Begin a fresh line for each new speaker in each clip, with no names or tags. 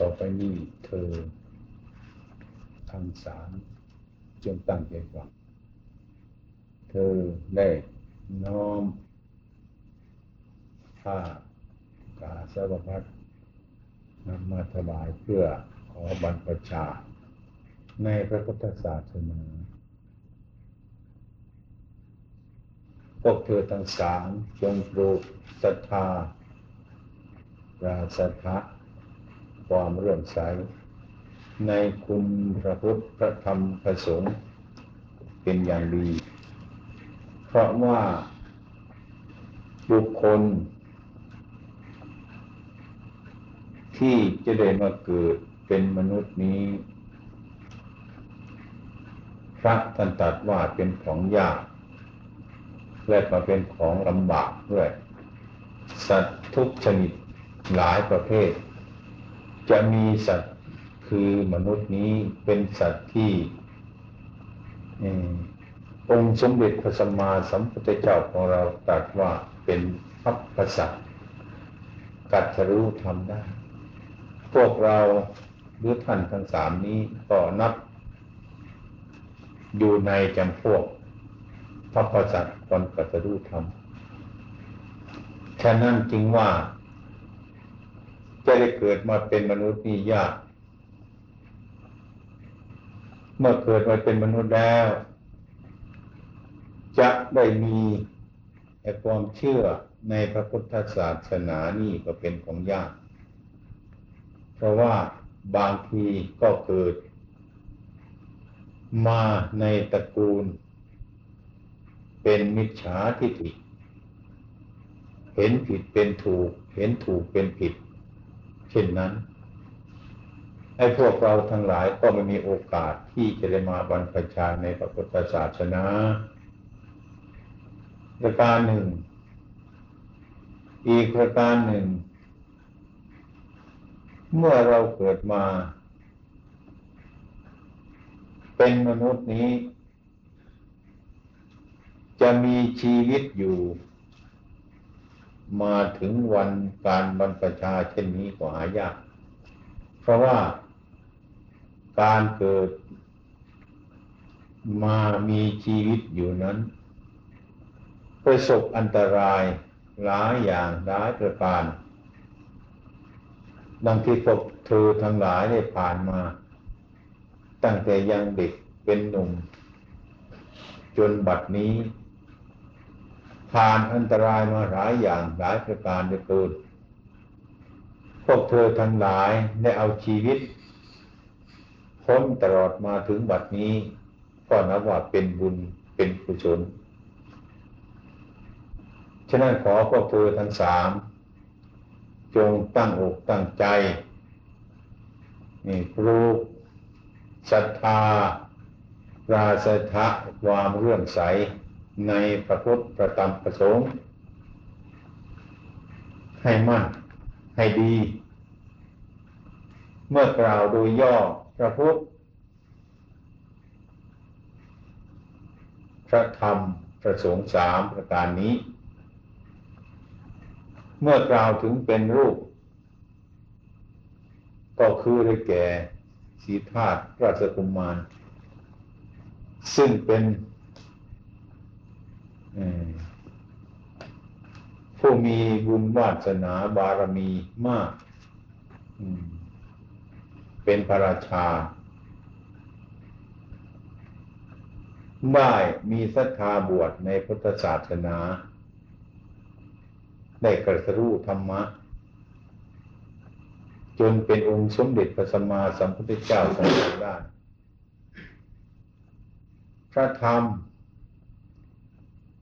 ต่อไปนี้เธอทั้งสามจงตั้งใจฟังเธอได้น้อมผ้ากาสาวพัดนำมาถวายเพื่อขอบรรพชา ในพระพุทธศาสนาพวกเธอทั้งสามจงปลูกศรัทธาราศรัทธา ความเรื่อมใส ในคุณพระพุทธพระธรรมพระสงฆ์เป็นอย่างดี เพราะว่าบุคคล ที่จะได้มาเกิดเป็นมนุษย์นี้ พระท่านตัดว่าเป็นของยากและมาเป็นของลำบากด้วย สัตว์ทุกชนิดหลายประเภท จะมีสัตว์คือมนุษย์นี้เป็นสัตว์ที่องค์สมเด็จพระสัมมาสัมพุทธเจ้าของเราตรัสว่าเป็นพัพพสัตกัตรู้ทำได้ พวกเราหรือท่านทั้งสามนี้ก็นับ อยู่ในจำพวกพระประสัตตนกัตรู้ธรรมฉะนั้นจึงว่า จะได้เกิดมาเป็นมนุษย์นี่ยาก เมื่อเกิดมาเป็นมนุษย์แล้ว จะได้มีความเชื่อในพระพุทธศาสนานี่ก็เป็นของยาก เพราะว่าบางทีก็เกิด มาในตระกูล เป็นมิจฉาทิฏฐิเห็นผิดเป็นถูก เห็นถูกเป็นผิด เช่นนั้น ให้พวกเราทั้งหลายก็ไม่มีโอกาสที่จะได้มาบรรพชาในพระพุทธศาสนาประการหนึ่ง อีกประการหนึ่ง เมื่อเราเกิดมา เป็นมนุษย์นี้ จะมีชีวิตอยู่ มาถึงวันการบรรพชาเช่นนี้ก็หายาก เพราะว่าการเกิดมามีชีวิตอยู่นั้น ประสบอันตรายหลายอย่างหลายประการ ดังที่พวกเธอทั้งหลายได้ผ่านมา ตั้งแต่ยังเด็กเป็นหนุ่ม จนบัดนี้ ผ่านอันตรายมาหลายอย่างหลายประการด้วยกินพวกเธอทั้งหลายได้เอาชีวิตพ้นตลอดมาถึงบัดนี้ ก็นับว่าเป็นบุญเป็นกุศลฉะนั้นขอพวกเธอทั้งสามจงตั้งอกตั้งใจนี่ครูศรัทธาราศรัทธะความเรื่องใส ในพระพุทธประธรรมประสงค์ ให้มั่นให้ดี เมื่อกล่าวโดยย่อพระพุทธพระธรรมประสงค์สามประการนี้ เมื่อกล่าวถึงเป็นรูป ก็คือได้แก่สีธาตุราชกุมมาร ซึ่งเป็น ผู้มีบุญวาสนาบารมีมาก เป็นพระราชา ได้มีศรัทธาบวชในพุทธศาสนา ได้กระสรู้ธรรมะ จนเป็นองค์สมเด็จพระสัมมาสัมพุทธเจ้าทรงได้พระธรรม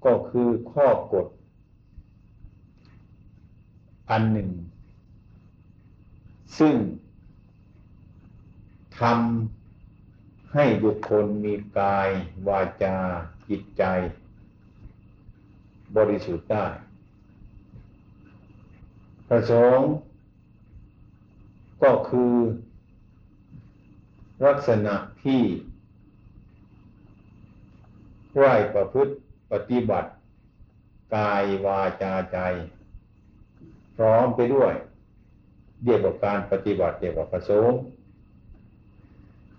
ก็คือข้อกฎ อันหนึ่ง ซึ่งทำให้บุคคลมีกาย วาจา จิตใจ บริสุทธิ์ได้ประสงค์ก็คือลักษณะที่ไหวประพฤติ ปฏิบัติ กายวาจาใจ พร้อมไปด้วยเรียกว่าการปฏิบัติเรียกว่าประสงค์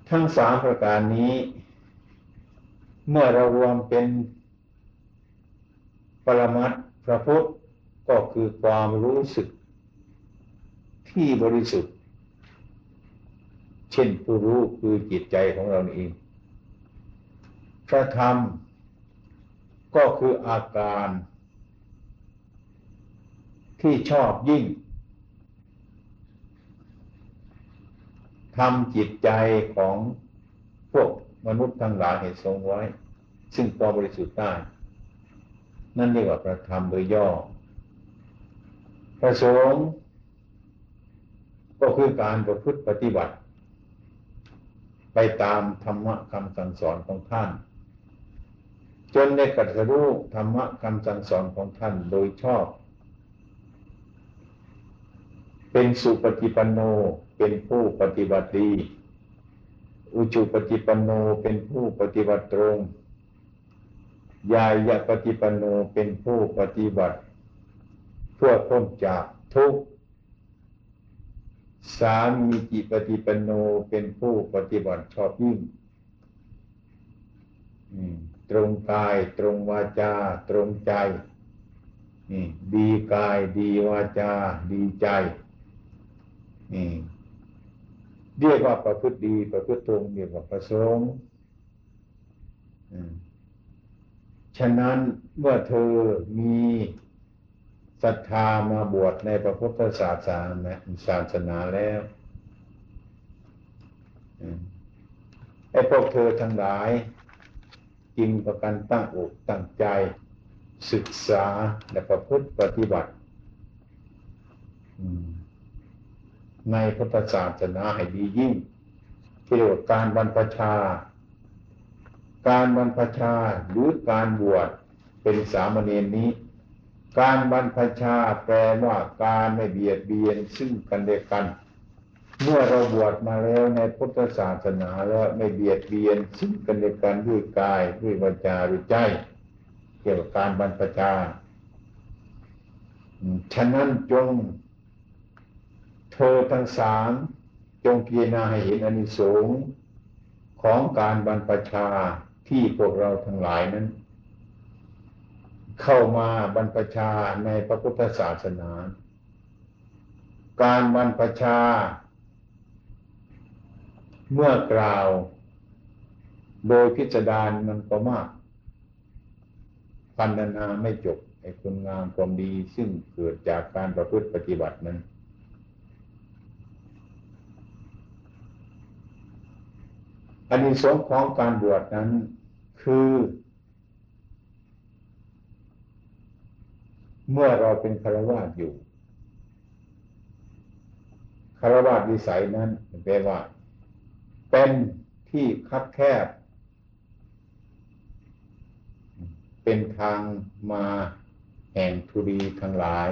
ทั้งสามประการนี้ เมื่อเรารวมเป็นปรมัตพระพุทธก็คือความรู้สึกที่บริสุทธิ์ เช่นผู้รู้คือจิตใจของเราเองพระธรรม ก็คืออาการ ที่ชอบยิ่งทำจิตใจของพวกมนุษย์ทั้งหลายให้ทรงไว้ ซึ่งควบริสุทธิ์ได้ นั่นเรียกว่าพระธรรมโดยย่อพระสงฆ์ก็คือการประพฤติปฏิบัติ ไปตามธรรมะคำสั่งสอนของท่าน จนได้กัดรู้ธรรมะคำสั่งสอนของท่านโดยชอบ เป็นสุปฏิปันโนเป็นผู้ปฏิบัติดี อุจุปฏิปันโนเป็นผู้ปฏิบัติตรง ยายะปฏิปันโนเป็นผู้ปฏิบัติ เพื่อพ้นจากทุกข์สามมีจิปฏิปันโนเป็นผู้ปฏิบัติชอบยิ่ง ตรงกาย ตรงวาจา ตรงใจดีกายดีวาจา ดีใจเรียกว่าประพฤติดี ประพฤติตรงเรียกว่าประสงค์ฉะนั้นเมื่อเธอมีศรัทธามาบวชในพระพุทธศาสนาศาสนาแล้วไอ้พวกเธอทั้งหลาย จริงประกันตั้งอกตั้งใจ ศึกษาและประพฤติปฏิบัติในพุทธศาสนาให้ดียิ่งเกี่ยวกับการบรรพชา การบรรพชาหรือการบวชเป็นสามเณรนี้ การบรรพชาแปลว่าการไม่เบียดเบียนซึ่งกันและกัน เมื่อเราบวชมาแล้วในพุทธศาสนาแล้วไม่เบียดเบียนซึ่งกันและกันด้วยกายด้วยวาจาด้วยใจ เกี่ยวกับการบรรพชาฉะนั้นจง เธอทั้งสามจงพิจารณาให้เห็นอนิสงส์ของการบรรพชาที่พวกเราทั้งหลายนั้น เข้ามาบรรพชาในพระพุทธศาสนา การบรรพชา เมื่อกล่าว โดยพิจารณามันก็มากพันนาไม่จบไอ้คุณงามความดีซึ่งเกิดจากการประพฤติปฏิบัตินั้น อันนี้สงของการบวชนั้นคือ เมื่อเราเป็นคารวะอยู่คารวะวิสัยนั้นแปลว่า เป็นที่คับแคบ เป็นทางมาแห่งทุรีทั้งหลาย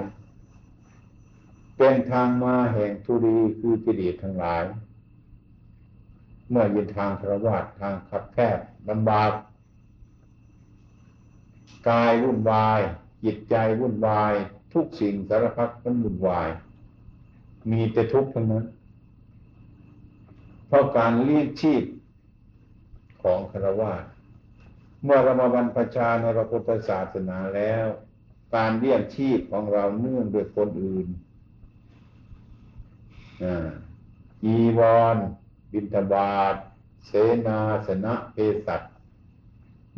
เป็นทางมาแห่งทุรีคือกิเลสทั้งหลาย เมื่อยืนทางคระวาทางขับแคบลำบากกายวุ่นวาย จิตใจวุ่นวาย ทุกสิ่งสารพัดมันวุ่นวาย มีแต่ทุกข์ทั้งนั้น เพราะการเลี้ยงชีพของคารวาเมื่อเรามาบรรพชาในพระพุทธศาสนาแล้ว การเลี้ยงชีพของเราเนื่องโดยคนอื่นอีวอนบินทบาทเสนาสนะเภสัช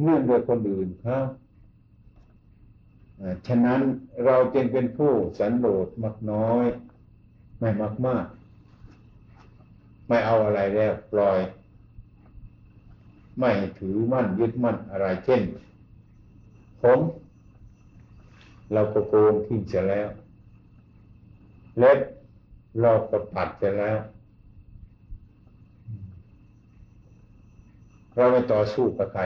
เนื่องโดยคนอื่นครับฉะนั้นเราจึงเป็นผู้สันโดษมากน้อย ไม่มากมาก ไม่เอาอะไรแล้วปล่อย ไม่ถือมั่นยึดมั่นอะไรเช่น ผม เราก็โกนทิ้งเสียแล้ว เล็บเราก็ตัดเสียแล้ว เราไม่ต่อสู้กับใคร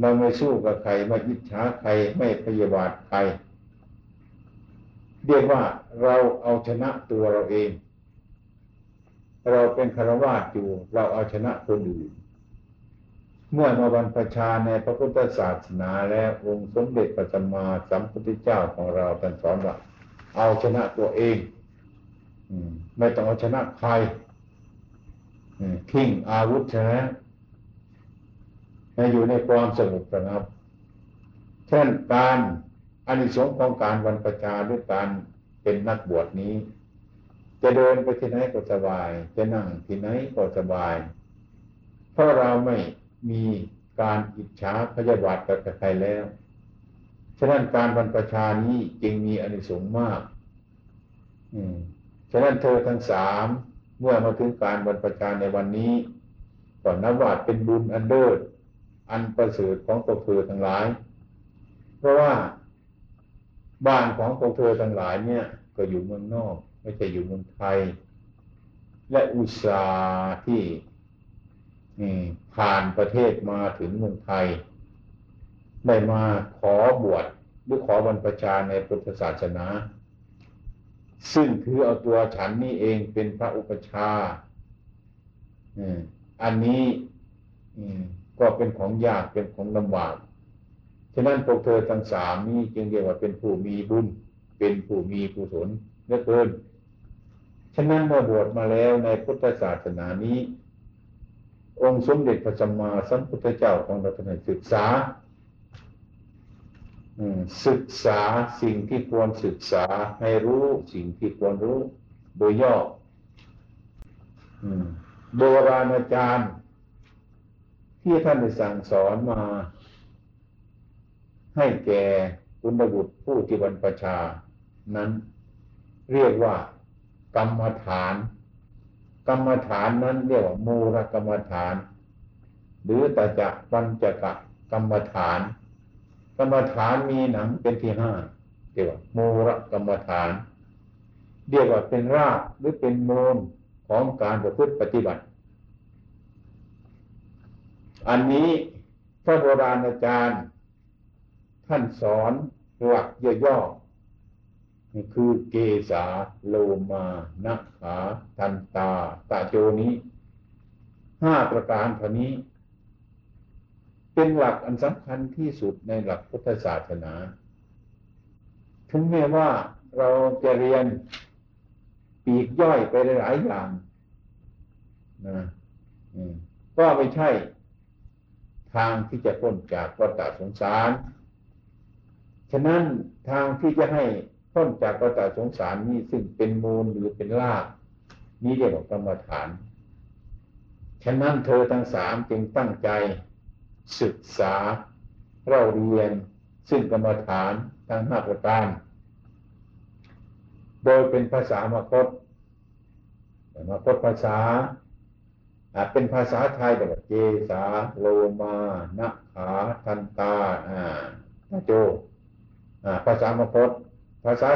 เราไม่สู้กับใครไม่ยิจฉาใครไม่พยาบาทใคร เรียกว่าเราเอาชนะตัวเราเอง เราเป็นคารวะอยู่ เราเอาชนะคนอื่น เมื่อมาบรรพชาในพระพุทธศาสนาและองค์สมเด็จพระสัมมาสัมพุทธเจ้าของเราท่านสอนว่า เอาชนะตัวเองไม่ต้องเอาชนะใครทิ้งอาวุธชนะให้อยู่ในความสงบระงับเช่นการ อานิสงส์ของการวันประชาหรือการเป็นนักบวชนี้ จะเดินไปที่ไหนก็สบาย จะนั่งที่ไหนก็สบาย เพราะเราไม่มีการอิจฉาพยาบาทกับใครแล้ว ฉะนั้นการบรรพชานี้จึงมีอานิสงส์มาก อืม ฉะนั้นเธอทั้งสามเมื่อมาถึงการบรรพชาในวันนี้ก็นับว่าเป็นบุญอันเลิศอันประเสริฐของพวกเธอทั้งหลาย เพราะว่า บ้านของพวกเธอทั้งหลายเนี่ย ก็อยู่เมืองนอก ไม่ใช่อยู่เมืองไทย และอุตสาห์ที่ผ่านประเทศมาถึงเมืองไทย ได้มาขอบวชหรือขอบรรพชาในพุทธศาสนา ซึ่งถือเอาตัวฉันนี่เองเป็นพระอุปชาอันนี้ก็เป็นของยากเป็นของลำบาก ฉะนั้นพวกเธอทั้งสามนี้จึงเรียกว่าเป็นผู้มีบุญ เป็นผู้มีกุศลเหลือเกิน ฉะนั้นเมื่อบวชมาแล้วในพุทธศาสนานี้ องค์สมเด็จพระสัมมาสัมพุทธเจ้าของเราท่านศึกษาศึกษาสิ่งที่ควรศึกษาให้รู้สิ่งที่ควรรู้ โดยย่อโบราณอาจารย์ ที่ท่านได้สั่งสอนมา ให้แก่คุณบุตรผู้ที่บรรพชา นั้น เรียกว่า กรรมฐาน กรรมฐานนั้นเรียกว่ามูลกรรมฐาน หรือแต่จะปัญจกะกรรมฐาน กรรมฐานมีหนังเป็นที่ห้าเรียกว่ามูลกรรมฐาน เรียกว่าเป็นรากหรือเป็นมูลของการประพฤติปฏิบัติ อันนี้พระโบราณอาจารย์ ท่านสอนหลักย่อๆคือเกษาโลมานักขาทันตาตาโจนี้ห้าประการเท่านี้ เป็นหลักอันสำคัญที่สุดในหลักพุทธศาสนา ถึงแม้ว่าเราจะเรียนปีกย่อยไปหลายอย่างนะก็ไม่ใช่ทางที่จะพ้นจากวัฏสงสาร ฉะนั้นทางที่จะให้พ้นจากวัฏสงสารนี้ซึ่งเป็นมูลหรือเป็นรากนี้เรียกว่ากรรมฐาน ฉะนั้นเธอทั้งสามจึงตั้งใจศึกษาเราเรียนซึ่งกรรมฐานทั้งห้าประการ โดยเป็นภาษามคตมาคตภาษาอาจเป็นภาษาไทยแบบเจสาโลมานะขาทันตาอ่าโจ ภาษามคตภาษา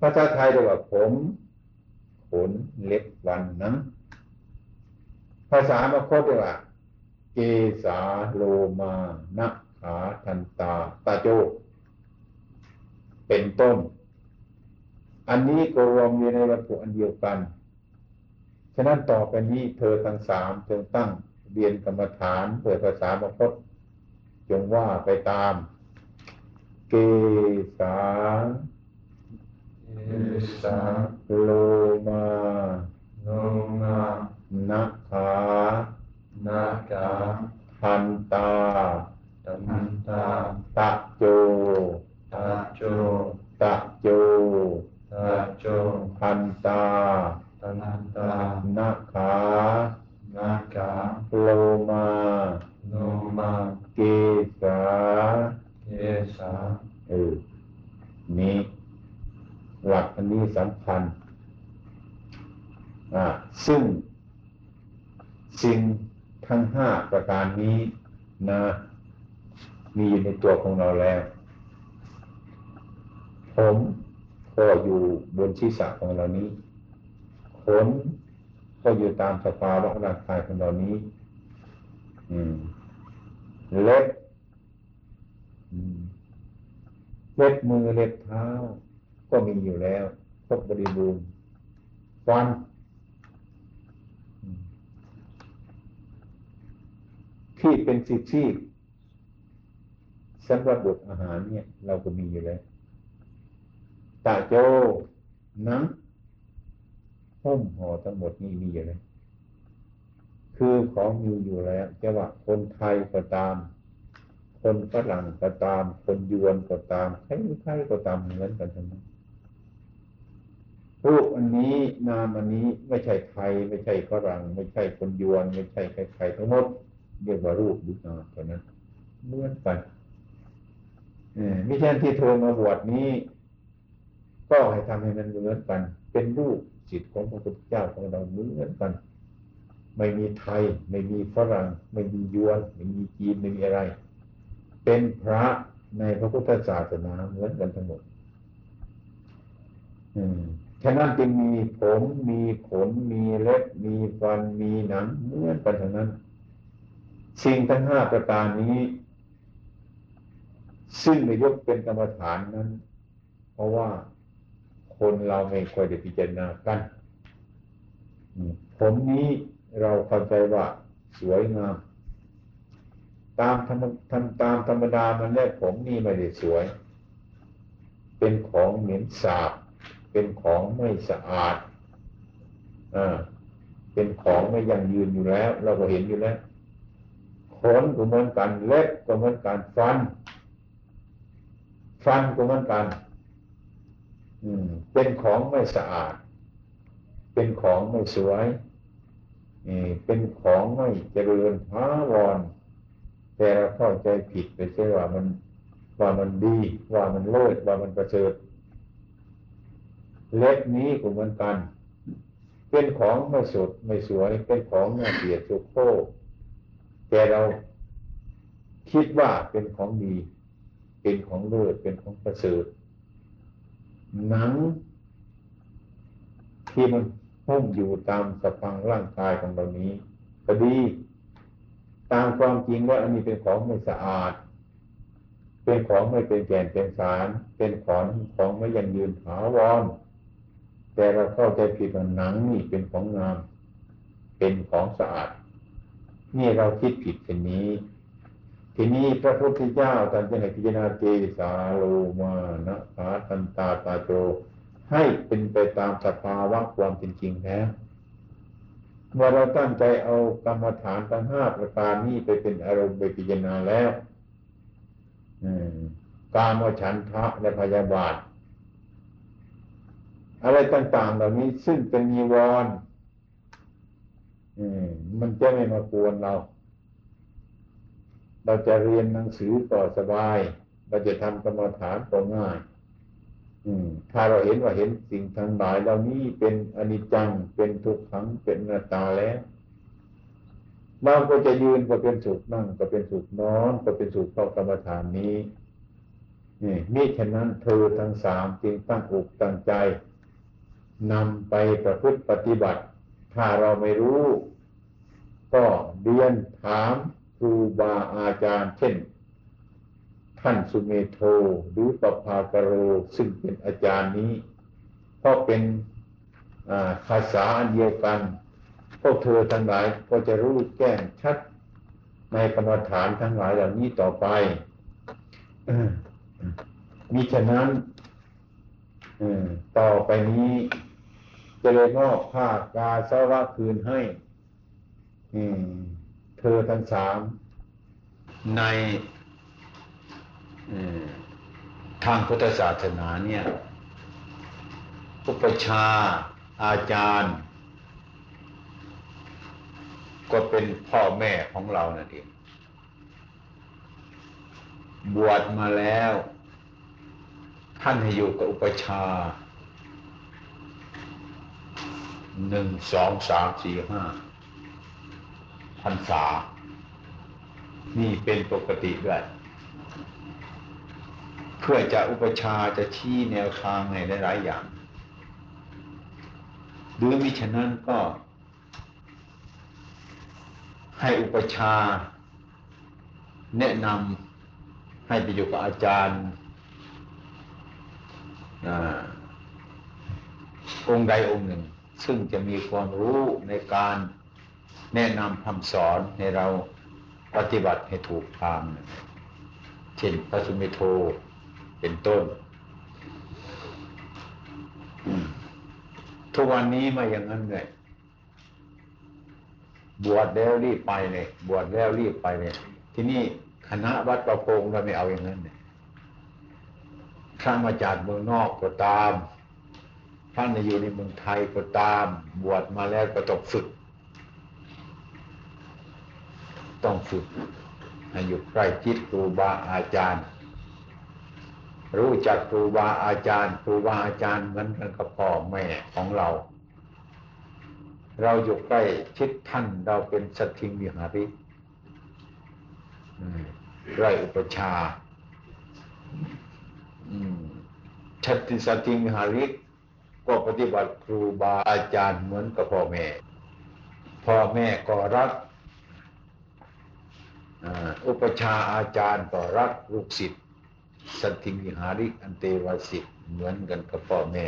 ภาษาไทยเรียกว่าผมขนเล็บวันนังภาษามคตเรียกว่า เกสาโลมานะขาทันตาตาโจ เป็นต้น อันนี้ก็รวมอยู่ในวัตถุอันเดียวกัน ฉะนั้นต่อไปนี้เธอทั้งสามจงตั้งเรียนกรรมฐานเปิดภาษาบาพจงว่าไปตาม สาเกสาโลมาโลมานะขา
นากา
ทันตา
ตันตา
ตะโจ
ตะโจ
ตะโจ
ตะโจ
ทันตา
ตันตา
นาขา
นากา
โลมา
โลมา
เกสา
เกสา
เออนี้หลักอันนี้สำคัญอ่าซึ่งสิ่งทั้งห้าประการนี้นะ มีอยู่ในตัวของเราแล้ว ผมก็อยู่บนศีรษะของเรานี้ขนก็อยู่ตามสภาวะร่างกายของเรานี้ อืมเล็บ เล็บมือเล็บเท้า ก็มีอยู่แล้วครบบริบูรณ์ฟันที่เป็นสิทธิสำหรับบดอาหารเนี่ย เราก็มีอยู่แล้วตาโจหนังหุ้มห่อทั้งหมดนี่มีอยู่เลยคือของมีอยู่แล้วจะว่าคนไทยก็ตาม คนฝรั่งก็ตาม คนยวนก็ตามใครใครก็ตามเหมือนกันทั้งนั้นรูปอันนี้นามอันนี้ไม่ใช่ไทย ไม่ใช่ฝรั่ง ไม่ใช่คนยวน ไม่ใช่ใครๆทั้งหมดเรียกว่ารูปหรือนามเท่านั้นเหมือนกันมิใช่นที่เธอมาบวชนี้ ก็ให้ทำให้มันเหมือนกัน เป็นรูปจิตของพระพุทธเจ้าของเราเหมือนกัน ไม่มีไทย ไม่มีฝรั่ง ไม่มียวน ไม่มีจีนไม่มีอะไร เป็นพระในพระพุทธศาสนาเหมือนกันทั้งหมดฉะนั้นจึงมีผมมีขนมีเล็บมีฟันมีหนังเหมือนกันทั้งนั้น สิ่งทั้งห้าประการนี้ ซึ่งในยกเป็นกรรมฐานนั้น เพราะว่าคนเราไม่ค่อยได้พิจารณากันผมนี้เราเข้าใจว่าสวยงาม ตามธรรมทำตามธรรมดามันแรกผมนี่ไม่ได้สวย เป็นของเหม็นสาบ เป็นของไม่สะอาดอ่าเป็นของไม่ยั่งยืนอยู่แล้ว เราก็เห็นอยู่แล้วขนก็เหมือนกันเล็บก็เหมือนกันฟัน ฟันก็เหมือนกัน อืม เป็นของไม่สะอาด เป็นของไม่สวยเป็นของไม่เจริญท้าวร แต่เราเข้าใจผิดไปเชื่อว่ามันว่ามันดีว่ามันเลิศว่ามันประเสริฐเล็บนี้ก็เหมือนกัน เป็นของไม่สดไม่สวย เป็นของน่าเกลียดโุโคแต่เราคิดว่าเป็นของดี เป็นของเลิศเป็นของประเสริฐหนัง ที่มันหุ้มอยู่ตามสพังร่างกายของเรานี้ ก็ดี ตามความจริงว่าอันนี้เป็นของไม่สะอาด เป็นของไม่เป็นแก่นเป็นสาร เป็นของของไม่ยังยืนถาวรแต่เราเข้าใจผิดว่าหนังนี่เป็นของงาม เป็นของสะอาด นี่เราคิดผิดเป็นนี้ ทีนี้พระพุทธเจ้าท่านจะให้พิจารณาเจสาโลมานะคาตันตาตาโจให้เป็นไปตามสภาวะความเป็นจริงแล้ว เมื่อเราตั้งใจเอากรรมฐานทั้งห้าประการนี้ไปเป็นอารมณ์ไปพิจารณาแล้วการมฉันทะและพยาบาท อะไรต่าง ๆ เหล่านี้ซึ่งเป็นมีวรมันจะไม่มากวนเรา เราจะเรียนหนังสือต่อสบาย เราจะทำกรรมฐานก็ง่าย ถ้าเราเห็นว่าเห็นสิ่งทั้งหลายเหล่านี้เป็นอนิจจังเป็นทุกขังเป็นนาตาแล้วเราก็จะยืนก็เป็นสุขนั่งก็เป็นสุขนอนก็เป็นสุขเพราะกรรมฐานนี้นี่มิฉะนั้นเธอทั้งสามจึงตั้งอกตั้งใจนำไปประพฤติปฏิบัติ ถ้าเราไม่รู้ ก็เรียนถามครูบาอาจารย์ เช่น ท่านสุเมโทหรือปภากโรซึ่งเป็นอาจารย์นี้ ก็เป็นภาษาอันเดียวกัน พวกเธอทั้งหลายก็จะรู้แจ้งชัดในกรรมฐานทั้งหลายเหล่านี้ต่อไปมิฉะนั้นต่อไปนี้ จะเลยมอบผ้ากาสาวะคืนให้เธอทั้งสามใน ทางพุทธศาสนาเนี่ยอุปชาอาจารย์ ก็เป็นพ่อแม่ของเรานั่นเอง บวชมาแล้ว ท่านให้อยู่กับอุปชาหนึ่งสองสามสี่ห้าพรรษา นี่เป็นปกติด้วย เพื่อจะอุปชาจะชี้แนวทางในหลายอย่าง หรือมิฉะนั้นก็ ให้อุปชา แนะนำให้ไปอยู่กับอาจารย์องค์ใดองค์หนึ่ง ซึ่งจะมีความรู้ในการแนะนำคำสอนให้เราปฏิบัติให้ถูกทางเช่นพระสุเมโท เป็นต้น ทุกวันนี้ม่อย่างนั้นเลยบวชแล้วรีบไปเลย บวชแล้วรีบไปเลยที่นี่คณะวัดประโพงเราไม่เอาอย่างนั้นเนี่ยพระมาจากเมืองนอกก็ตามท่านอยู่ในเมืองไทยก็ตาม บวชมาแล้วก็ต้องฝึก ต้องฝึกให้อยู่ใกล้ชิดครูบาอาจารย์ รู้จักครูบาอาจารย์ครูบาอาจารย์เหมือนกันกับพ่อแม่ของเรา เราอยู่ใกล้ชิดท่านเราเป็นสัตทิงวิหาริไรอุปชาชัติสัตทิงวิหาริก็ปฏิบัติครูบาอาจารย์เหมือนกับพ่อแม่ พ่อแม่ก็รักอุปชาอาจารย์ก็รักลูกศิษย์ สัตทิงวิหาริกอันเตวาสิกเหมือนกันกับพ่อแม่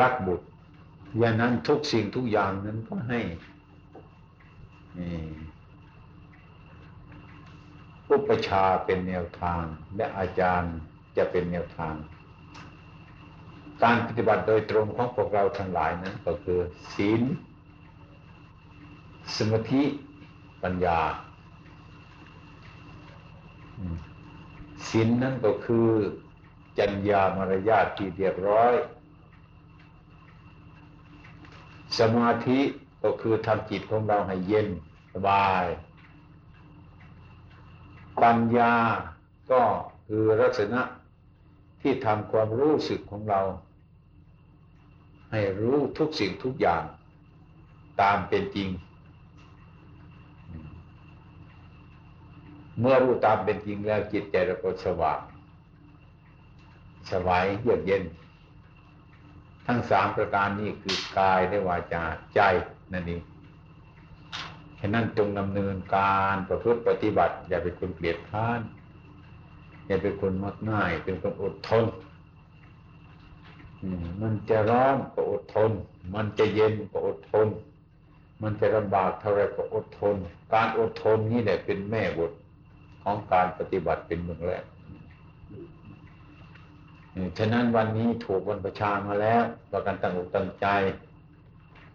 รักบุตรอย่างนั้นทุกสิ่งทุกอย่างนั้นก็ให้อุปชาเป็นแนวทาง และอาจารย์จะเป็นแนวทาง การปฏิบัติโดยตรงของพวกเราทั้งหลายนั้นก็คือ ศีล สมาธิ ปัญญา ศีลนั่นก็คือ จัญญามารยาทที่เรียบร้อย สมาธิก็คือทำจิตของเราให้เย็นสบาย ปัญญาก็คือลักษณะที่ทำความรู้สึกของเรา ให้รู้ทุกสิ่งทุกอย่างตามเป็นจริง เมื่อรู้ตามเป็นจริงแล้วจิตใจเราก็สว่างสบายเยือกเย็น ทั้งสามประการนี้คือกายและวาจาใจนั่นเองฉะนั้นจงดำเนินการประพฤติปฏิบัติ อย่าเป็นคนเกลียดค้าน อย่าเป็นคนมักง่าย เป็นคนอดทนมมันจะร้อนก็อดทน มันจะเย็นก็อดทน มันจะลำบากเท่าไรก็อดทน การอดทนนี่แหละเป็นแม่บท ของการปฏิบัติเป็นเมืองแรกฉะนั้นวันนี้ถูกวันประชามาแล้วประกันตั้งอกตั้งใจ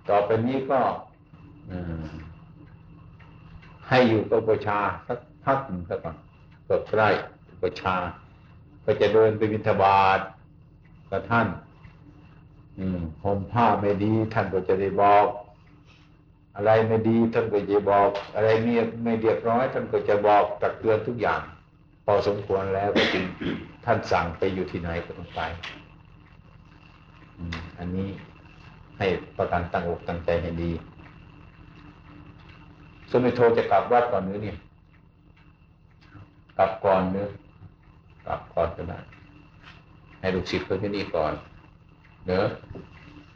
ต่อไปนี้ก็ให้อยู่กับประชาสักพักหนึ่งสักก่อนเกิดใกล้ประชา ก็จะเดินไปบิณฑบาตกับท่านอืมห่มผ้าไม่ดีท่านก็จะได้บอก อะไรไม่ดีท่านก็จะบอก อะไรไม่ไม่เรียบร้อยท่านก็จะบอกตักเตือนทุกอย่าง พอสมควรแล้วก็จึงท่านสั่งไปอยู่ที่ไหนก็ต้องไปอันนี้ให้ประกันตั้งอกตั้งใจให้ดีสมิโทจะกลับวัดก่อนหรือเนี่ย กลับก่อนเนื้อกลับก่อนก็ได้ให้ลูกศิษย์เขาที่นี่ก่อนเนอะ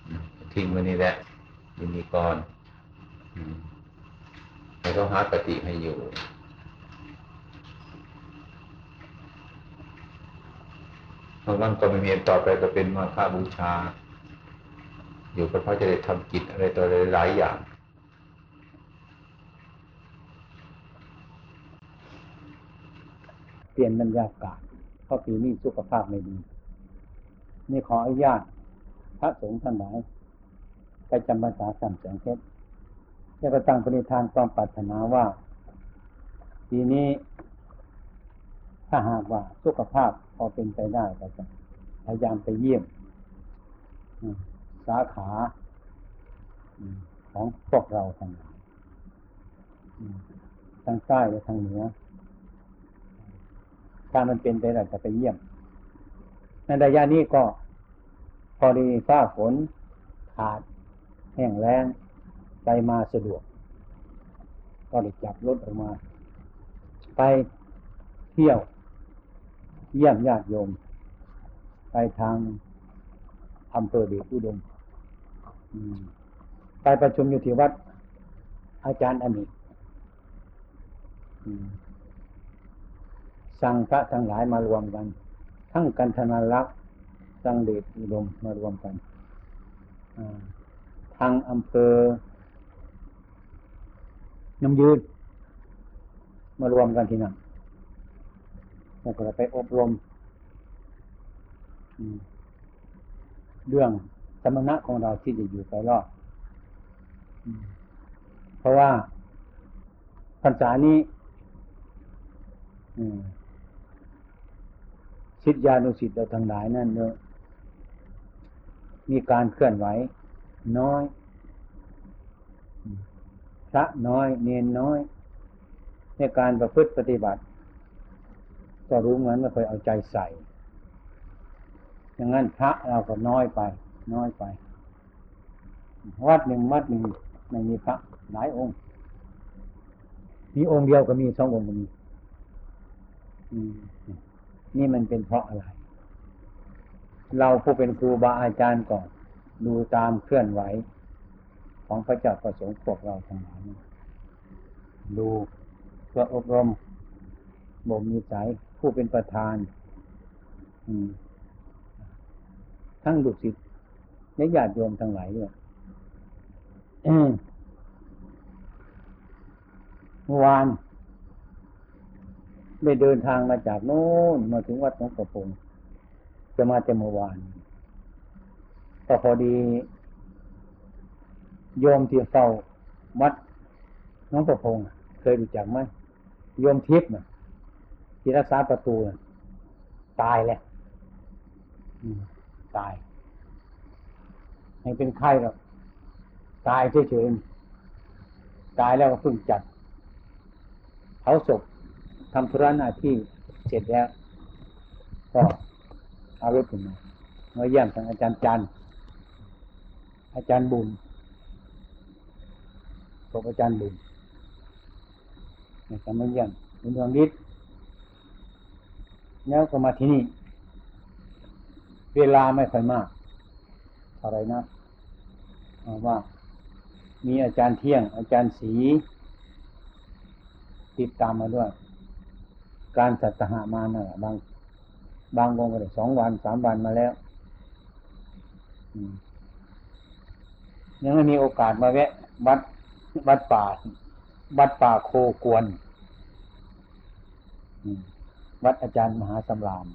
อืมทิ้งไว้นี่แหละอยู่นี่ก่อน อืมให้เขาหาปฏิให้อยู่เพราะนั้นก็ไม่มีต่อไปก็เป็นมาฆบูชา อยู่ก็เพราะจะได้ทำกิจอะไรต่ออะไรหลายอย่าง
เปลี่ยนบรรยากาศเพราะปีนี้สุขภาพไม่ดี นี่ขออนุญาตพระสงฆ์ทั้งหลายไปจำพรรษาสามแสงเพชร แล้วก็ตั้งปณิธานความปรารถนาว่า ปีนี้ถ้าหากว่าสุขภาพพอเป็นไปได้ก็จะพยายามไปเยี่ยมสาขาของพวกเราทั้งหลายทางใต้และทางเหนือ ถ้ามันเป็นไปได้จะไปเยี่ยม ในระยะนี้ก็พอดีฟ้าฝนขาดแห้งแล้ง ไปมาสะดวก ก็ได้จับรถออกมา ไปเที่ยว เยี่ยมญาติโยม ไปทางอำเภอเดชอุดมอืมไปประชุมอยู่ที่วัด อาจารย์อเนกสั่งพระทั้งหลายมารวมกัน ทั้งกันธนารักษ์สังเดชอุดมมารวมกันทางอำเภอ น้ำยืนมารวมกันที่นั่นแล้วก็ไปอบรมเรื่องสมณะของเราที่จะอยู่ไปรอดเพราะว่าพรรษานี้สิทธิานุสิทธิ์เราทั้งหลายนั่นเนอะมีการเคลื่อนไหว น้อย พระน้อยเนียนน้อย ในการประพฤติปฏิบัติ ก็รู้เหมือนไม่เคยเอาใจใส่อย่างนั้นพระเราก็น้อยไป น้อยไป วัดหนึ่งวัดหนึ่งไม่มีพระหลายองค์ มีองค์เดียวก็มีสององค์ก็มีนี่มันเป็นเพราะอะไร เราผู้เป็นครูบาอาจารย์ก่อน ดูตามเคลื่อนไหว ของพระเจ้าประสงค์พวกเราทั้งหลายดูเพื่ออบรมบ่มนิสัยผู้เป็นประธานทั้งลูกศิษย์และญาติโยมทั้งหลายด้วยเมื่อวานได้เดินทางมาจากโน้นมาถึงวัดหลวงปู่พงจะมาแต่เมื่อวานก็พอดี โยมที่เฝ้าวัดหลวงปู่พงเคยรู้จักไหมโยมทิพย์น่ะที่รักษาประตูน่ะตายแล้วตายให้เป็นไข้หรอกตายเฉยๆตายแล้วก็เพิ่งจัดเผาศพทำธุระหน้าที่เสร็จแล้ว ก็เอารถขึ้นมาเมื่อเยี่ยมทางอาจารย์จันอาจารย์บุญ ศพอาจารย์บุญเนี่ยก็มาเยี่ยมเป็นดวงฤทธิ์แล้วก็มาที่นี่ เวลาไม่ค่อยมากอะไรนะเอาว่า มีอาจารย์เที่ยง อาจารย์สี ติดตามมาด้วย การสัตหามานะ่ะบาง บางวงก็ได้สองวันสามวันมาแล้วยังไม่มีโอกาสมาแวะวัด วัดป่าวัดป่าโคกวนวัดอาจารย์มหาสำราม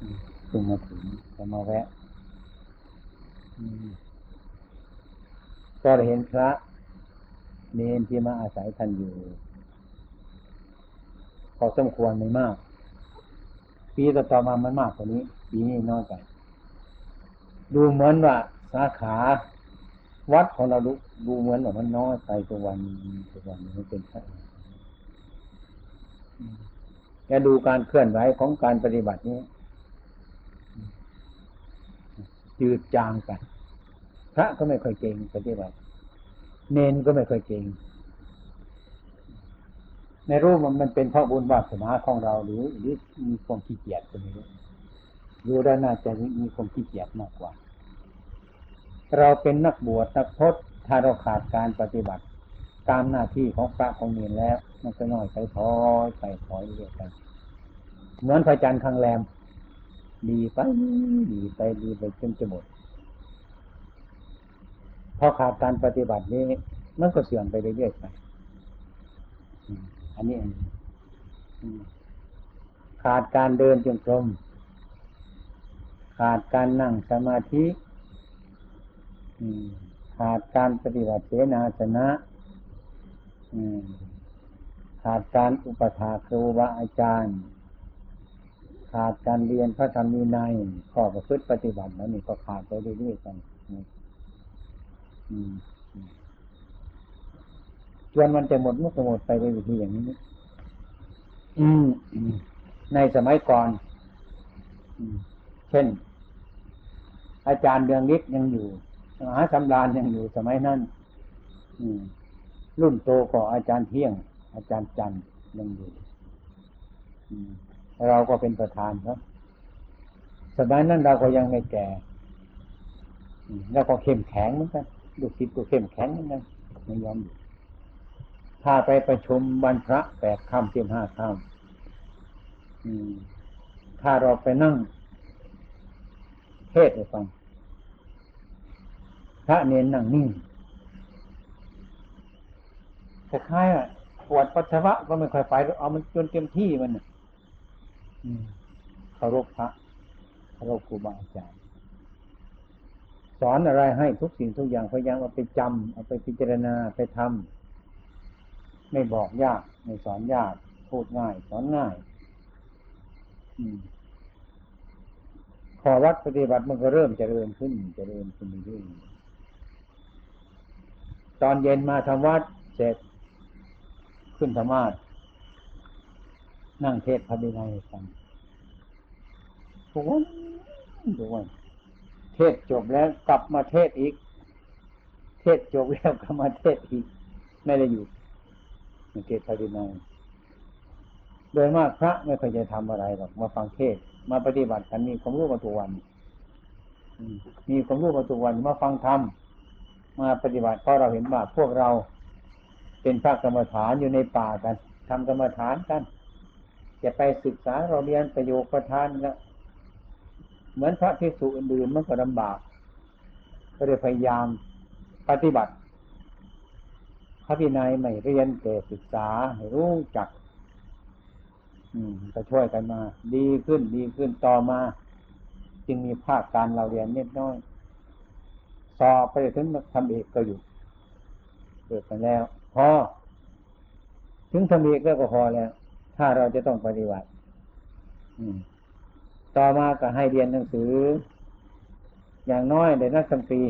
อืมเพิ่งมาถึงจะมาแวะก็เห็นพระเนนที่มาอาศัยท่านอยู่ พอสมควรไม่มาก ปีต่อๆมามันมากกว่านี้ ปีนี้น้อยไปดูเหมือนว่าสาขา วัดของเราดูดูเหมือนว่ามันน้อยไปตัววันตัววันนี้เป็นแค่แกดูการเคลื่อนไหวของการปฏิบัตินี้จืดจางไปพระก็ไม่ค่อยเก่งปฏิบัติ เนนก็ไม่ค่อยเก่งในรูปมันมันเป็นเพราะบุญวาสนาของเราหรือหรือมีความขี้เกียจก็ไม่รู้ดูได้น่าจะมีความขี้เกียจมากกว่า เราเป็นนักบวชนักพจน์ถ้าเราขาดการปฏิบัติ ตามหน้าที่ของพระของเนนแล้ว มันก็น้อยไปถอยไปถอยเรื่อยไปเหมือนพระจันทร์ข้างแรม ดีไปดีไปดีไปจนจะหมดพอขาดการปฏิบัตินี้มันก็เสื่อมไปเรื่อยๆไปอันนี้ขาดการเดินจงกรมขาดการนั่งสมาธิ ขาดการปฏิบัติเสนาสนะขาดการอุปถาครูบาอาจารย์ ขาดการเรียนพระธรรมวินัยข้อประพฤติปฏิบัติแล้วนี่ก็ขาดไปเรื่อยๆกันจนมันจะหมดมันก็หมดไปในวิธีอย่างนี้ในสมัยก่อนเช่น อาจารย์เดืองฤทธิ์ยังอยู่ หาสำราญยังอยู่สมัยนั้นรุ่นโตก็อาจารย์เที่ยง อาจารย์จันยังอยู่เราก็เป็นประธานครับสมัยนั้นเราก็ยังไม่แก่แล้วก็เข้มแข็งเหมือนกันลูกศิษย์ก็เข้มแข็งเหมือนกันไม่ยอมอยู่ถ้าไปประชุมวันพระแปดค่ำเที่ยงห้าค่ำถ้าเราไปนั่งเทศให้ฟัง พระเนนนั่งนิ่งคล้ายๆปวดปัสสาวะก็ไม่ค่อยไปเอามันจนเต็มที่มันเคารพพระเคารพครูบาอาจารย์สอนอะไรให้ทุกสิ่งทุกอย่างพยายามเอาไปจำเอาไปพิจารณาไปทำไม่บอกยากไม่สอนยากพูดง่าย สอนง่ายพอวัดปฏิบัติมันก็เริ่มเจริญขึ้นเจริญขึ้นเรื่อย ตอนเย็นมาทำวัดเสร็จ ขึ้นธรรมาสนั่งเทศพระบิดาฟังทุกวันทุกวันเทศจบแล้วกลับมาเทศอีก เทศจบแล้วกลับมาเทศอีก ไม่ได้อยู่ในเทศพระบิดาโดยมากพระไม่เคยจะทำอะไรหรอกมาฟังเทศ มาปฏิบัติกันมีความรู้มาทุกวันมมีความรู้มาทุกวันมาฟังธรรม มาปฏิบัติเพราะเราเห็นว่าพวกเราเป็นพระกรรมฐานอยู่ในป่ากันทำกรรมฐานกัน จะไปศึกษาเราเรียนประโยคประทานก็เหมือนพระภิกษุอื่นๆมันก็ลำบาก ก็เลยพยายามปฏิบัติ พระพินัยไม่เรียนแต่ศึกษาให้รู้จัก อืม ก็ช่วยกันมา ดีขึ้นดีขึ้นต่อมา จึงมีภาคการเราเรียนนิดน้อย สอบไปถึงทำเอกก็อยู่เกิดกันแล้ว พอ ถึงทำเอกแล้วก็พอแล้ว ถ้าเราจะต้องปฏิบัติต่อมาก็ให้เรียนหนังสือ อย่างน้อยได้นักสัมปี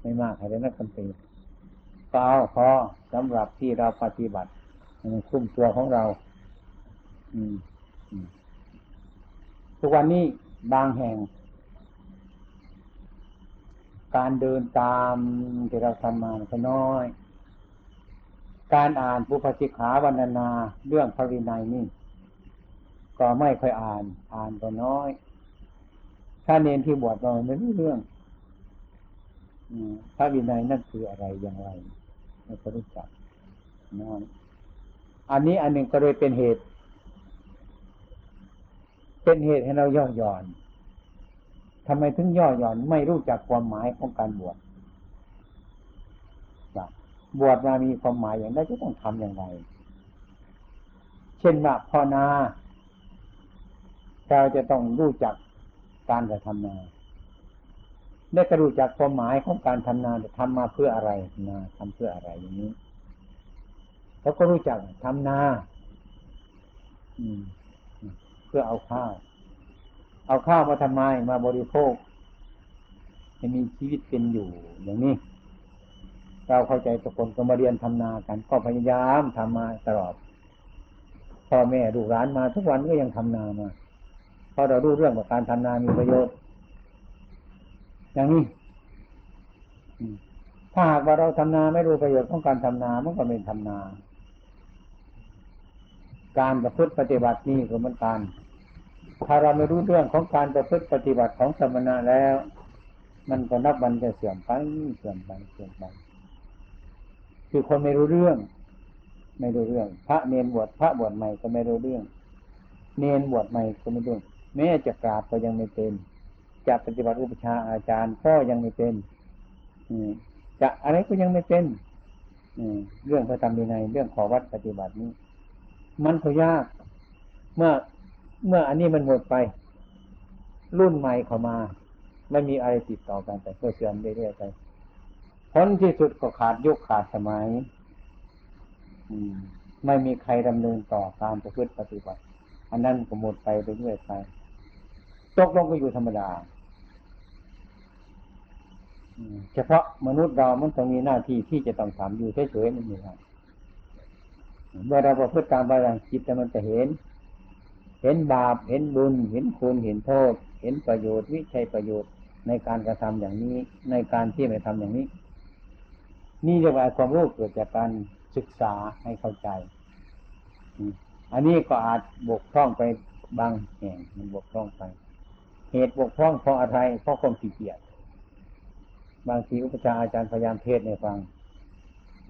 ไม่มากให้ได้นักสัมปีก็เอาพอสำหรับที่เราปฏิบัติคุ้มตัวของเรา อืมทุกวันนี้บางแห่ง การเดินตามที่เราทำมาก็น้อย การอ่านปุพสิกขาวันนาเรื่องพระวินัยนี่ ก็ไม่ค่อยอ่าน อ่านก็น้อยถ้าเนนที่บวชเราไม่รู้เรื่องพระวินัยนั่นคืออะไรอย่างไรไม่ค่อยรู้จักน้อยอันนี้อันหนึ่งก็เลยเป็นเหตุ เป็นเหตุให้เราย่อหย่อน ทำไมถึงย่อหย่อนไม่รู้จักความหมายของการบวชบวชมามีความหมายอย่างไรจะต้องทำอย่างไร เช่นว่าพ่อนาเราจะต้องรู้จักการกระทำนาได้ก็รู้จักความหมายของการทำนาจะทำมาเพื่ออะไรนาทำเพื่ออะไรอย่างนี้เขาก็รู้จักทำนา อืม เพื่อเอาข้าว เอาข้าวมาทำไมมาบริโภคให้มีชีวิตเป็นอยู่อย่างนี้ เราเข้าใจทุกคนก็มาเรียนทำนากัน ก็พยายามทำมาตลอดพ่อแม่ดูร้านมาทุกวันก็ยังทำนามาเพราะเรารู้เรื่องว่าการทำนามีประโยชน์ อย่างนี้ถ้าหากว่าเราทำนาไม่รู้ประโยชน์ของการทำนามันก็ไม่ทำนา การประพฤติปฏิบัตินี่ก็เหมือนกัน ถ้าเราไม่รู้เรื่องของการประพฤติปฏิบัติของสมณะแล้ว มันก็นับวันจะเสื่อมไปเสื่อมไปเสื่อมไปคือคนไม่รู้เรื่อง ไม่รู้เรื่อง พระเนนบวชพระบวชใหม่ก็ไม่รู้เรื่อง เนนบวชใหม่ก็ไม่รู้แม้จะกราบก็ยังไม่เป็นจะปฏิบัติอุปชาอาจารย์ก็ยังไม่เป็นจะอะไรก็ยังไม่เป็นเรื่องพระธรรมในเรื่องขอวัดปฏิบัตินี้ มันก็ยาก เมื่อ เมื่ออันนี้มันหมดไป รุ่นใหม่เข้ามา ไม่มีอะไรติดต่อกันไปก็เสื่อมเรื่อยๆไปผลที่สุดก็ขาดยุคขาดสมัยอไม่มีใครดำเนินต่อการประพฤติปฏิบัติ อันนั้นก็หมดไปเรื่อยๆไปตกลงก็อยู่ธรรมดาเฉพาะมนุษย์เรามันต้องมีหน้าที่ที่จะต้องทำอยู่เฉยๆนั่นเองเมื่อเราประพฤติตามไปอย่างจิตมันจะเห็น เห็นบาป เห็นบุญ เห็นคุณเห็นโทษ เห็นประโยชน์ วิชัยประโยชน์ในการกระทำอย่างนี้ ในการที่ไม่ทำอย่างนี้ นี่เรียกว่าความรู้เกิดจากการศึกษาให้เข้าใจ อันนี้ก็อาจบกพร่องไปบางแห่งมันบกพร่องไป เหตุบกพร่องเพราะอะไรเพราะความขี้เกียจบางทีอุปชาอาจารย์พยายามเทศในฟัง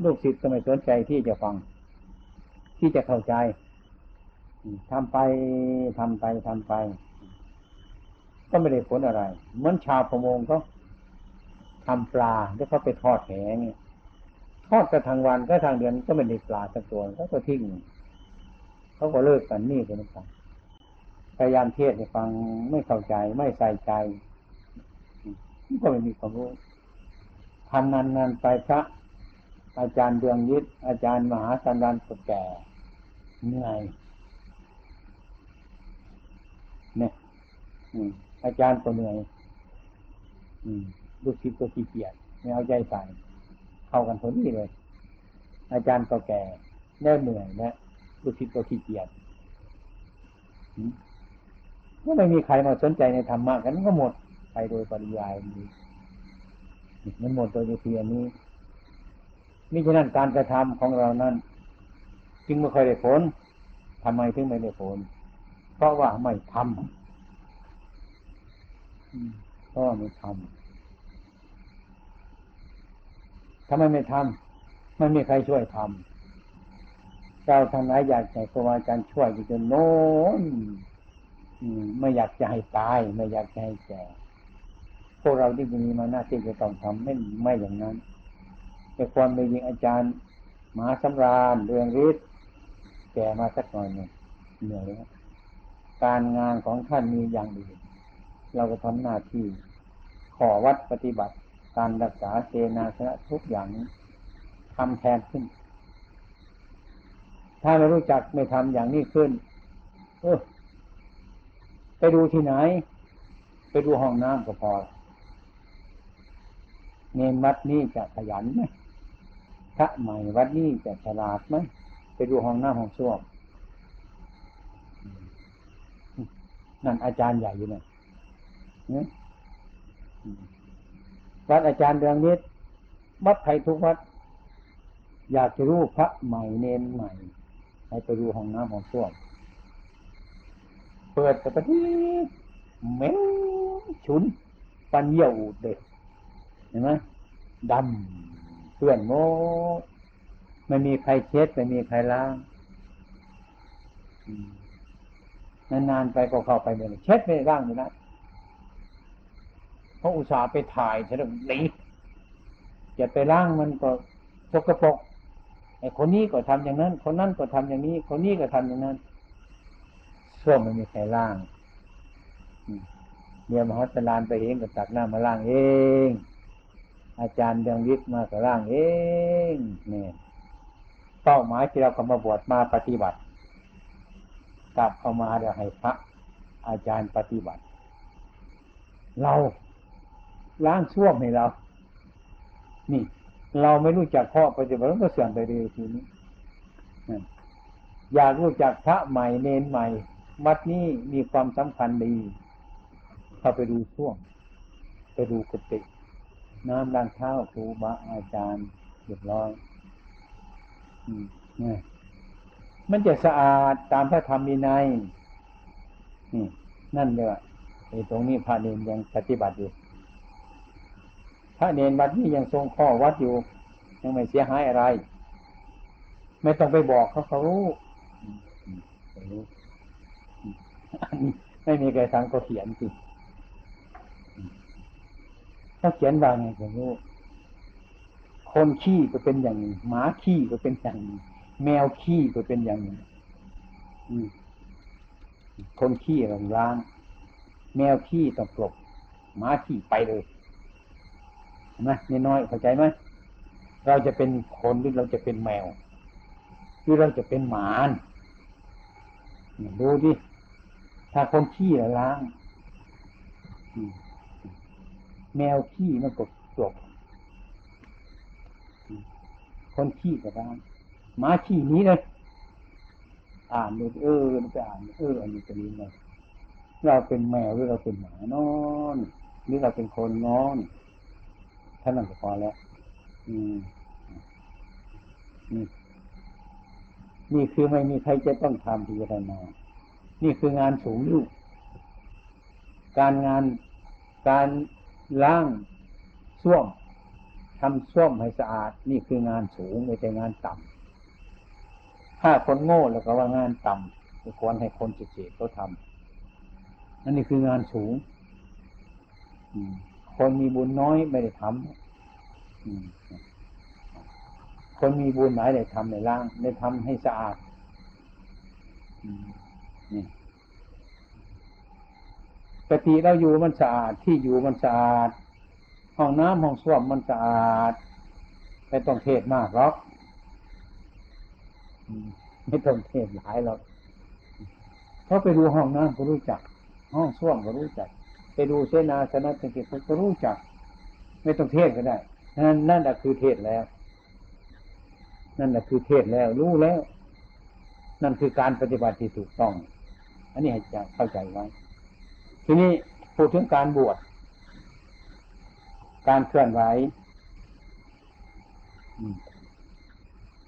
ลูกศิษย์ก็ไม่สนใจที่จะฟัง ที่จะเข้าใจ ทำไปทำไปทำไป ก็ไม่ได้ผลอะไร เหมือนชาวประมงก็ทำปลาแล้วเขาไปทอดแหงทอดกระทางวันก็ทางเดือนก็ไม่ได้ปลาสักตัวเขาก็ทิ้งเขาก็เลิกกันนี่ก็นกันพยายามเทศให้ฟังไม่เข้าใจไม่ใส่ใจก็ไม่มีความรู้ทำนานๆไปพระอาจารย์เดืองยึดอาจารย์มหาสันดานก็แก่เหนื่อย เนี่ยอาจารย์ก็เหนื่อยลูกศิษย์ก็ขี้เกียจไม่เอาใจใส่เข้ากันพอดีเลย อาจารย์ก็แก่แน่เหนื่อยนะลูกศิษย์ก็ขี้เกียจอืมก็ไม่มีใครมาสนใจในธรรมะกันก็หมดไปโดยปริยายนี้มันหมดโดยเพียงนี้มิฉะนั้นการกระทำของเรานั้น จึงไม่ค่อยได้ผลทำไมถึงไม่ได้ผล เพราะว่าไม่ทำเพราะไม่ทำทำไมไม่ทำไม่มีใครช่วยทำเราทางไหนอยากให้ครูอาจารย์ช่วยอยู่จนโน้นไม่อยากจะให้ตาย ไม่อยากจะให้แก่พวกเราที่มีมาหน้าที่จะต้องทำไม่ไม่อย่างนั้น แต่ความเป็นจริงอาจารย์มหาสำราญเรืองฤทธิ์แก่มาสักหน่อยหนึ่งเหนื่อยแล้ว การงานของท่านมีอย่างอื่นเราก็ทำหน้าที่ ขอวัดปฏิบัติ การรักษาเจนาสนะทุกอย่างทำแทนขึ้น ถ้าเรารู้จักไม่ทำอย่างนี้ขึ้น เออไปดูที่ไหน ไปดูห้องน้ำก็พอ เนนวัดนี้จะขยันไหมพระใหม่วัดนี้จะฉลาดไหมไปดูห้องน้ำห้องส้วม นั่นอาจารย์ใหญ่อยู่เนี่ยวัดอาจารย์เรืองนิดวัดไทยทุกวัด อยากจะรู้พระใหม่เนนใหม่ ให้ไปดูห้องน้ำห้องส้วมเปิดแต่ปทีเหม็นฉุน ปันเยี่ยวเด็กเห็นไหมดำเพื่อนโมไม่มีใครเช็ดไม่มีใครล้าง นานๆไปก็เข้าไปเลยเช็ดไม่ล้างไม่ได้เพราะอุตส่าห์ไปถ่ายฉันหนีจะไปล้างมันก็สกปรกไอ้คนนี้ก็ทำอย่างนั้น คนนั้นก็ทำอย่างนี้ คนนี้ก็ทำอย่างนั้นส้วมไม่มีใครล้างเมียมหาสลานไปเองก็ตักน้ำมาล้างเอง อาจารย์เดืองวิทย์มาก็ล้างเองเนี่ยเป้าหมายที่เรากำมาบวชมาปฏิบัติ กลับเข้ามาเดี๋ยวให้พระอาจารย์ปฏิบัติ เราล้างช่วมให้เรา นี่ เราไม่รู้จักข้อปฏิบัติก็เสื่อมไปเลยทีนี้อยากรู้จักพระใหม่เนนใหม่วัดนี้มีความสำคัญดีเข้าไปดูช่วง ไปดูกุฏิน้ำล้างเท้าครูบาอาจารย์เรียบร้อยนี่ มันจะสะอาดตามพระธรรมวินัยนี่นั่นเลยว่าไอ้ตรงนี้พระเนนยังปฏิบัติอยู่พระเนนวัดนี้ยังทรงข้อวัดอยู่ ยังไม่เสียหายอะไร ไม่ต้องไปบอกเขาเขารู้รู้ไม่มีใครทำก็เขียนสิถ้าเขียนว่าไงผมรู้คนขี้ก็เป็นอย่างนี้หมาขี้ก็เป็นอย่างนี้ แมวขี้ก็เป็นอย่างนี้คนขี้เราล้าง แมวขี้ต้องกลบหมาขี้ไปเลยนไหมนี่น้อยเข้าใจไหมเราจะเป็นคนหรือเราจะเป็นแมวหรือเราจะเป็นหมาดูดิถ้าคนขี้ล้างแมวขี้มันก็จบคนขี้ก็ได้ห มาขี้นี้เลยอ่านดูเออไปอ่านเอออันนี้จะนี้เลยเราเป็นแมวหรือเราเป็นหมานอนหรือเราเป็นคนนอนท่านนั่นก็พอแล้วอืมนี่นี่คือไม่มีใครจะต้องทำพิจารณา นี่คืองานสูงอยู่การงานการล้างส้วมทำส้วมให้สะอาด นี่คืองานสูงไม่ใช่งานต่ำ ถ้าคนโง่แล้วก็ว่างานต่ำควรให้คนเฉยๆเขาทำนั่นนี่คืองานสูงคนมีบุญน้อยไม่ได้ทำคนมีบุญหมายได้ทำในล่าง ได้ทำให้สะอาดนี่กติเราอยู่มันสะอาดที่อยู่มันสะอาดห้องน้ำห้องส้วมมันสะอาดไม่ต้องเทศมากหรอก ไม่ต้องเทศหลายหรอกเพราะไปดูห้องน้ำก็รู้จัก ห้องส้วมก็รู้จัก ไปดูเสนาสนะต่างๆก็รู้จัก ไม่ต้องเทศก็ได้ นั่นนั่นแหละคือเทศแล้ว นั่นแหละคือเทศแล้ว รู้แล้ว นั่นคือการปฏิบัติที่ถูกต้อง อันนี้ให้จะเข้าใจไว้ ทีนี้พูดถึงการบวช การเคลื่อนไหว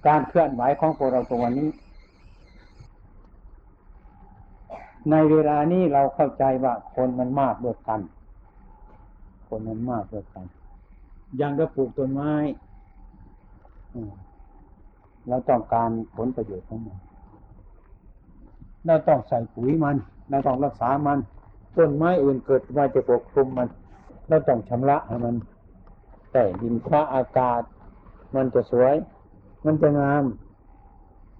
การเคลื่อนไหวของพวกเราตัวนี้ ในเวลานี้เราเข้าใจว่าคนมันมากด้วยกัน คนมันมากด้วยกันอย่างเราปลูกต้นไม้เราต้องการผลประโยชน์ของมันเราต้องใส่ปุ๋ยมันเราต้องรักษามัน ต้นไม้อื่นเกิดมาจะปกคลุมมันเราต้องชำระให้มัน แต่ดินฟ้าอากาศ มันจะสวย มันจะงาม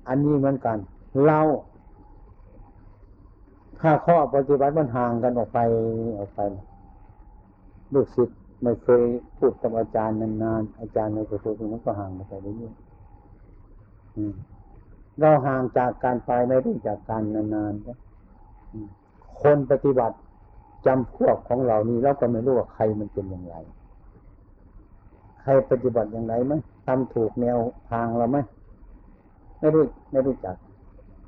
อันนี้เหมือนกัน เราถ้าข้อปฏิบัติมันห่างกันออกไปออกไป ลูกศิษย์ไม่เคยพูดกับอาจารย์นานๆอาจารย์ไม่เคยพูดมันก็ห่างกันไปเรื่อยๆเราห่างจากการไปไม่รู้จากการนานๆนคนปฏิบัติจำพวกของเรานี่เราก็ไม่รู้ว่าใครมันเป็นอย่างไร ใครปฏิบัติอย่างไรไหม ทำถูกแนวทางเราไหมไม่รู้ไม่รู้จัก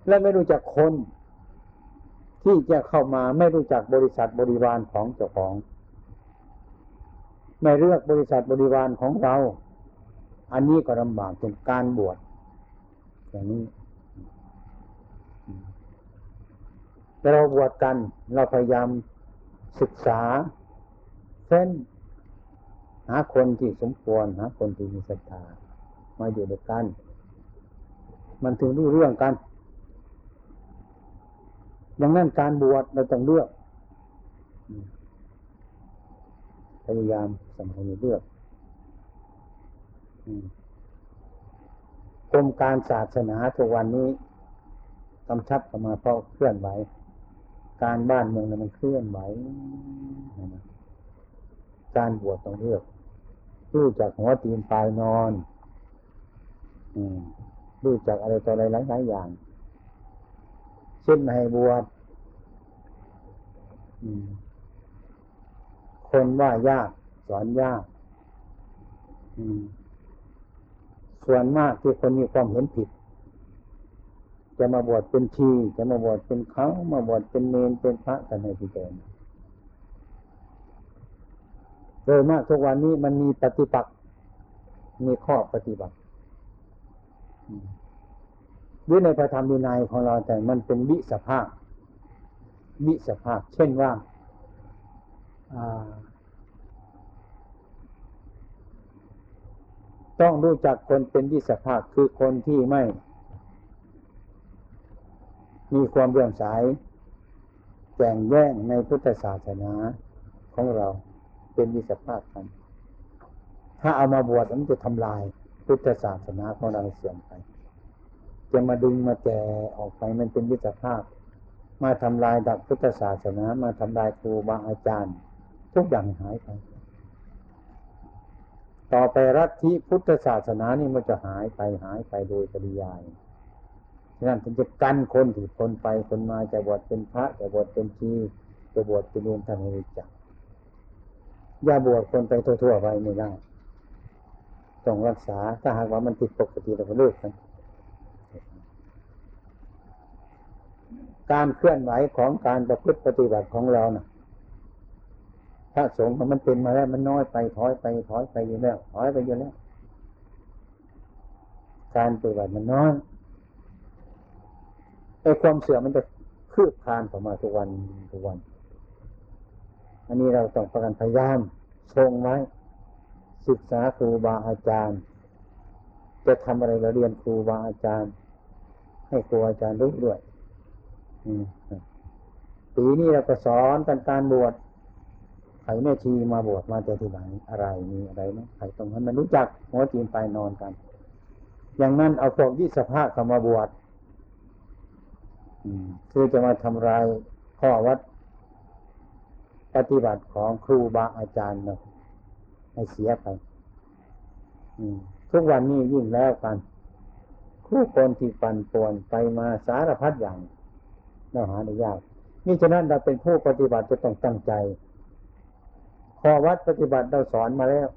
และไม่รู้จักคน ที่จะเข้ามาไม่รู้จักบริษัทบริวารของเจ้าของ ไม่เลือกบริษัทบริวารของเรา อันนี้ก็ลำบากเป็นการบวชอย่างนี้แต่เราบวชกันเราพยายามศึกษาเส้น หาคนที่สมควรหาคนที่มีศรัทธามาอยู่ด้วยกัน มันถึงรู้เรื่องกัน ดังนั้นการบวชเราต้องเลือกพยายามสำคัญเลือกกรมการศาสนาทุกวันนี้กำชับเข้ามาเพราะเคลื่อนไหว การบ้านเมืองมันเคลื่อนไหว การบวชต้องเลือก รู้จากหัวตีนปลายนอนอรู้จากอะไรต่ออะไรหลายๆอย่าง เช่นม่ให้บวชคนว่ายาก สอนยากส่วนมากที่คนมีความเห็นผิด จะมาบวชเป็นชี จะมาบวชเป็นเขามาบวชเป็นเนนเป็นพระกันในที่เดิม โดยมากทุกวันนี้มันมีปฏิปักษ์มีข้อปฏิบัติด้วยในพระธรรมวินัยของเราแต่มันเป็นวิสภาพวิสภาพ เช่นว่าต้องรู้จักคนเป็นวิสภาพคือคนที่ไม่ มีความเรื่อสายแก่งแย่งในพุทธศาสนาของเรา เป็นวิสภาพกัน ถ้าเอามาบวชมันจะทำลายพุทธศาสนาของเราเสื่อมไป จะมาดึงมาแก่ออกไปมันเป็นวิสภาพ มาทำลายดับพุทธศาสนา มาทำลายครูบาอาจารย์ ทุกอย่างหายไป ต่อไปรัฐที่พุทธศาสนานี่มันจะหายไปหายไปโดยปริยายฉะนั้นถึงจะกันคนที่คนไปคนมาจะบวชเป็นพระจะบวชเป็นชีจะบวชเป็นเนรทำให้รู้จัก อย่าบวชคนไปทั่วๆไปไม่ได้ต้องรักษาถ้าหากว่ามันติดปกติเราก็เลิกกันการเคลื่อนไหวของการประพฤติปฏิบัติของเรานะ่ะถ้าสงฆ์มันเป็นมาแล้วมันน้อยไปถอยไปถอยไปอยู่แล้วถอยไปอยู่แล้ว การปฏิบัติมันน้อยไอ้ความเสื่อมมันจะคืบคลานเข้ามาทุกวันทุกวัน อันนี้เราต้องประกันพยายามทรงไว้ ศึกษาครูบาอาจารย์ จะทำอะไรเราเรียนครูบาอาจารย์ ให้ครูอาจารย์รู้ด้วยปีนี้เราก็สอนกันการบวชใครแม่ชีมาบวชมาจะที่ไหนอะไรมีอะไรไหมใครตรงนั้นมันรู้จักหัวจีนไปนอนกัน อย่างนั้นเอาพวกวิสภาเข้ามาบวชคือจะมาทำลายข้อวัด ปฏิบัติของครูบาอาจารย์นะให้เสียไปทุกวันนี้ยิ่งแล้วกันผู้คนที่ปั่นป่วนไปมาสารพัดอย่างเราหาได้ยากนี่ฉะนั้นเราเป็นผู้ปฏิบัติจะต้องตั้งใจขอวัดปฏิบัติเราสอนมาแล้ว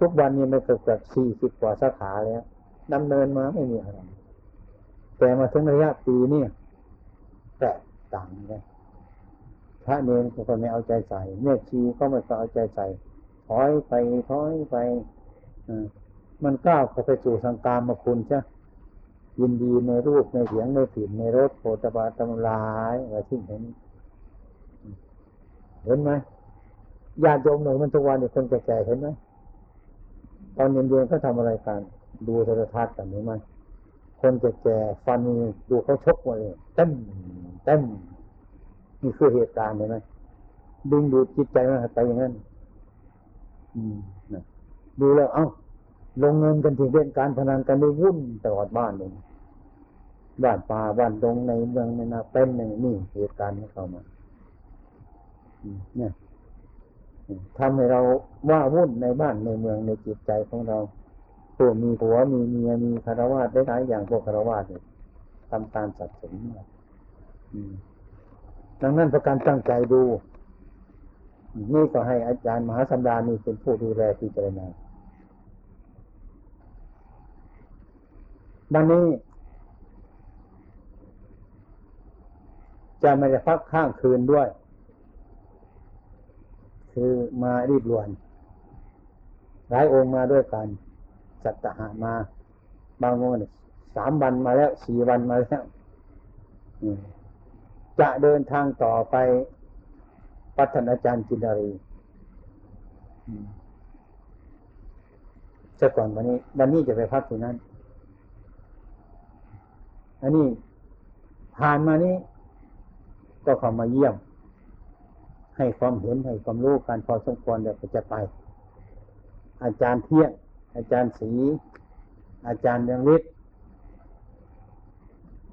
ทุกวันนี้มันเกือบเกือบสี่สิบกว่าสาขาแล้วดำเนินมาไม่มีอะไรแต่มาถึงระยะปีนี่แตกต่างกัน พระเนรก็ไม่เอาใจใส่เมธชีก็ไม่เอาใจใส่ถอยไปถอยไปมันก้าวเข้าไปสู่สังกามมาคุณใช่ยินดีในรูปในเสียงในกลิ่นในรสโผฏฐาตำลายอะไรที่เห็น เห็นไหมญาติโยมหนึ่งมันทุกวันนี่คนแก่ๆเห็นไหมตอนเย็นๆเขาทำอะไรกัน ดูโทรทัศน์กันเห็นไหมคนแก่ๆฟันนี่ดูเขาชกมาเลยเต็มเต็ม นี่คือเหตุการณ์เห็นไหมดึงดูดจิตใจมันไปอย่างนั้น อืมนะดูแล้ว เอ้า ลงเงินกันที่เล่นการพนันกันไม่วุ่นตลอดบ้านเลยบ้านป่าบ้านดงในเมืองในนาเป็นในนี่เหตุการณ์ที่เข้ามาเนี่ยทำให้เราว่าวุ่นในบ้านในเมืองในจิตใจของเราผู้มีผัวมีเมียมีคารวะได้หลายอย่างพวกคารวะเนี่ยทำการสัตว์สนอืม ดังนั้นประการตั้งใจดู นี่ก็ให้อาจารย์มหาสัมดานี่เป็นผู้ดูแลพิจารณาดังนี้ จะไม่ได้พักข้างคืนด้วย คือมารีบรวน หลายองค์มาด้วยกันสัตหามา บางองค์สามวันมาแล้วสี่วันมาแล้ว จะเดินทางต่อไปปัฒนาจารย์จินดารีจะก่อนวันนี้ วันนี้จะไปพักที่นั่นอันนี้ผ่านมานี้ ก็เข้ามาเยี่ยม ให้ความเห็นให้ความรู้การพอสมควรเดี๋ยวจะไป อาจารย์เที่ยง อาจารย์ศรีอาจารย์เรืองฤทธิ์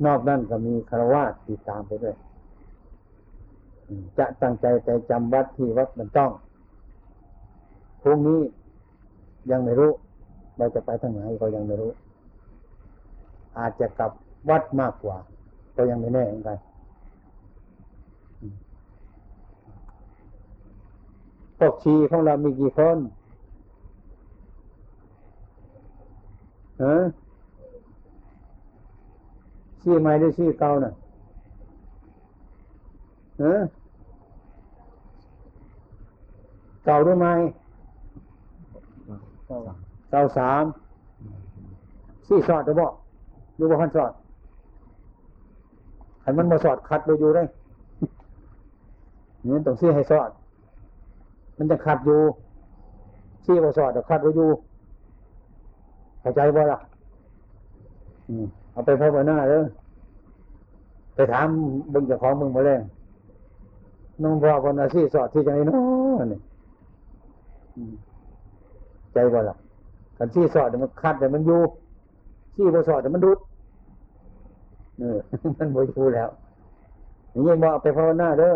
นอกนั้นก็มีคารวะติดตามไปด้วย จะตั้งใจใจจำวัดที่วัดมันต้องพรุ่งนี้ยังไม่รู้เราจะไปทางไหนก็ยังไม่รู้ อาจจะกลับวัดมากกว่า ก็ยังไม่แน่เหมือนกันพวกชีของเรามีกี่คนฮะชีใหม่หรือชีเก่าน่ะฮะ เก่าหรือไม่เก่าสามชีสอดหรือบ่หรือว่าพันสอดให้มันมาสอดคัดไปอยู่ได้นี่ต้องซีให้สอด มันจะขัดอยู่ซีบ่สอดแต่ขัดไว้อยู่เข้าใจบ่ล่ะอืมเอาไปพบหน้าเด้อไปถามเบึงเจ้าของมึงมาแล้วน้องพ่อคนอาชีพสอดที่จังไงเนาะนี่ ใจบ่าล่ะกันที่สอดเดี๋ยวมันคัดเดี๋ยวมันอยู่ที่บ่สอดเดี๋ยวมันดุดเออมันบ่อยู่แล้วนี่ยังบอกไปภาวนาเด้อ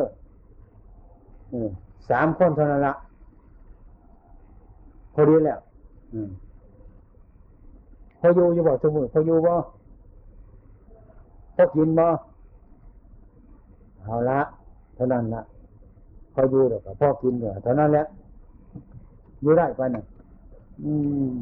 เออสามคนเท่านั้นละพอดีแล้วอพออยู่อยู่บ่สมุนพออยู่บ่พอกินบ่เอาละเท่านั้นละพออยู่เดี๋ยวก็พอกินเดี๋ยวเท่านั้นแหละ อยู่ได้ไปน่ะอืม